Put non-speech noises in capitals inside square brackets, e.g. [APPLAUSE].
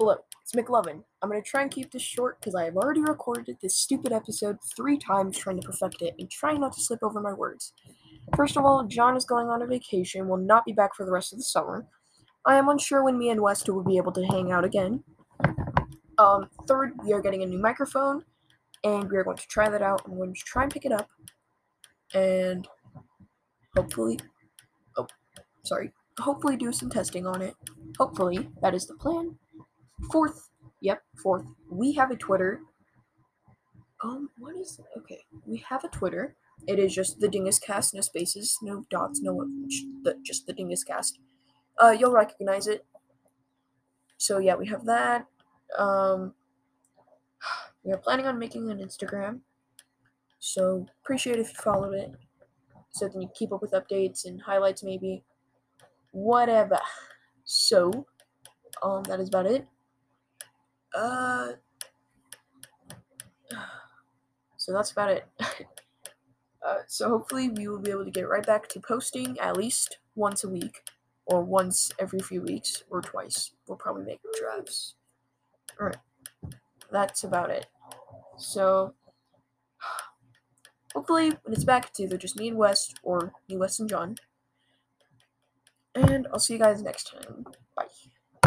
Hello, it's McLovin. I'm gonna try and keep this short because I have already recorded this stupid episode three times trying to perfect it and trying not to slip over my words. First of all, John is going on a vacation, will not be back for the rest of the summer. I am unsure when me and West will be able to hang out again. Um, third, we are getting a new microphone, and we are going to try that out. I'm going to try and pick it up, and hopefully, oh, sorry, hopefully do some testing on it. Hopefully, that is the plan. Fourth, yep, fourth, we have a Twitter. Um, what is? Okay, we have a Twitter. It is just the Dingus Cast, no spaces, no dots, no just the Dingus Cast. Uh, you'll recognize it. So yeah, we have that. Um, [SIGHS] we are planning on making an Instagram. So appreciate if you followed it, so then you keep up with updates and highlights maybe. Whatever. So, um, that is about it. Uh, [SIGHS] so that's about it. [LAUGHS] uh, so hopefully we will be able to get right back to posting at least once a week, or once every few weeks, or twice. We'll probably make drafts. Alright, that's about it. So, [SIGHS] hopefully when it's back, it's either just me and West, or me, West, and John. And I'll see you guys next time.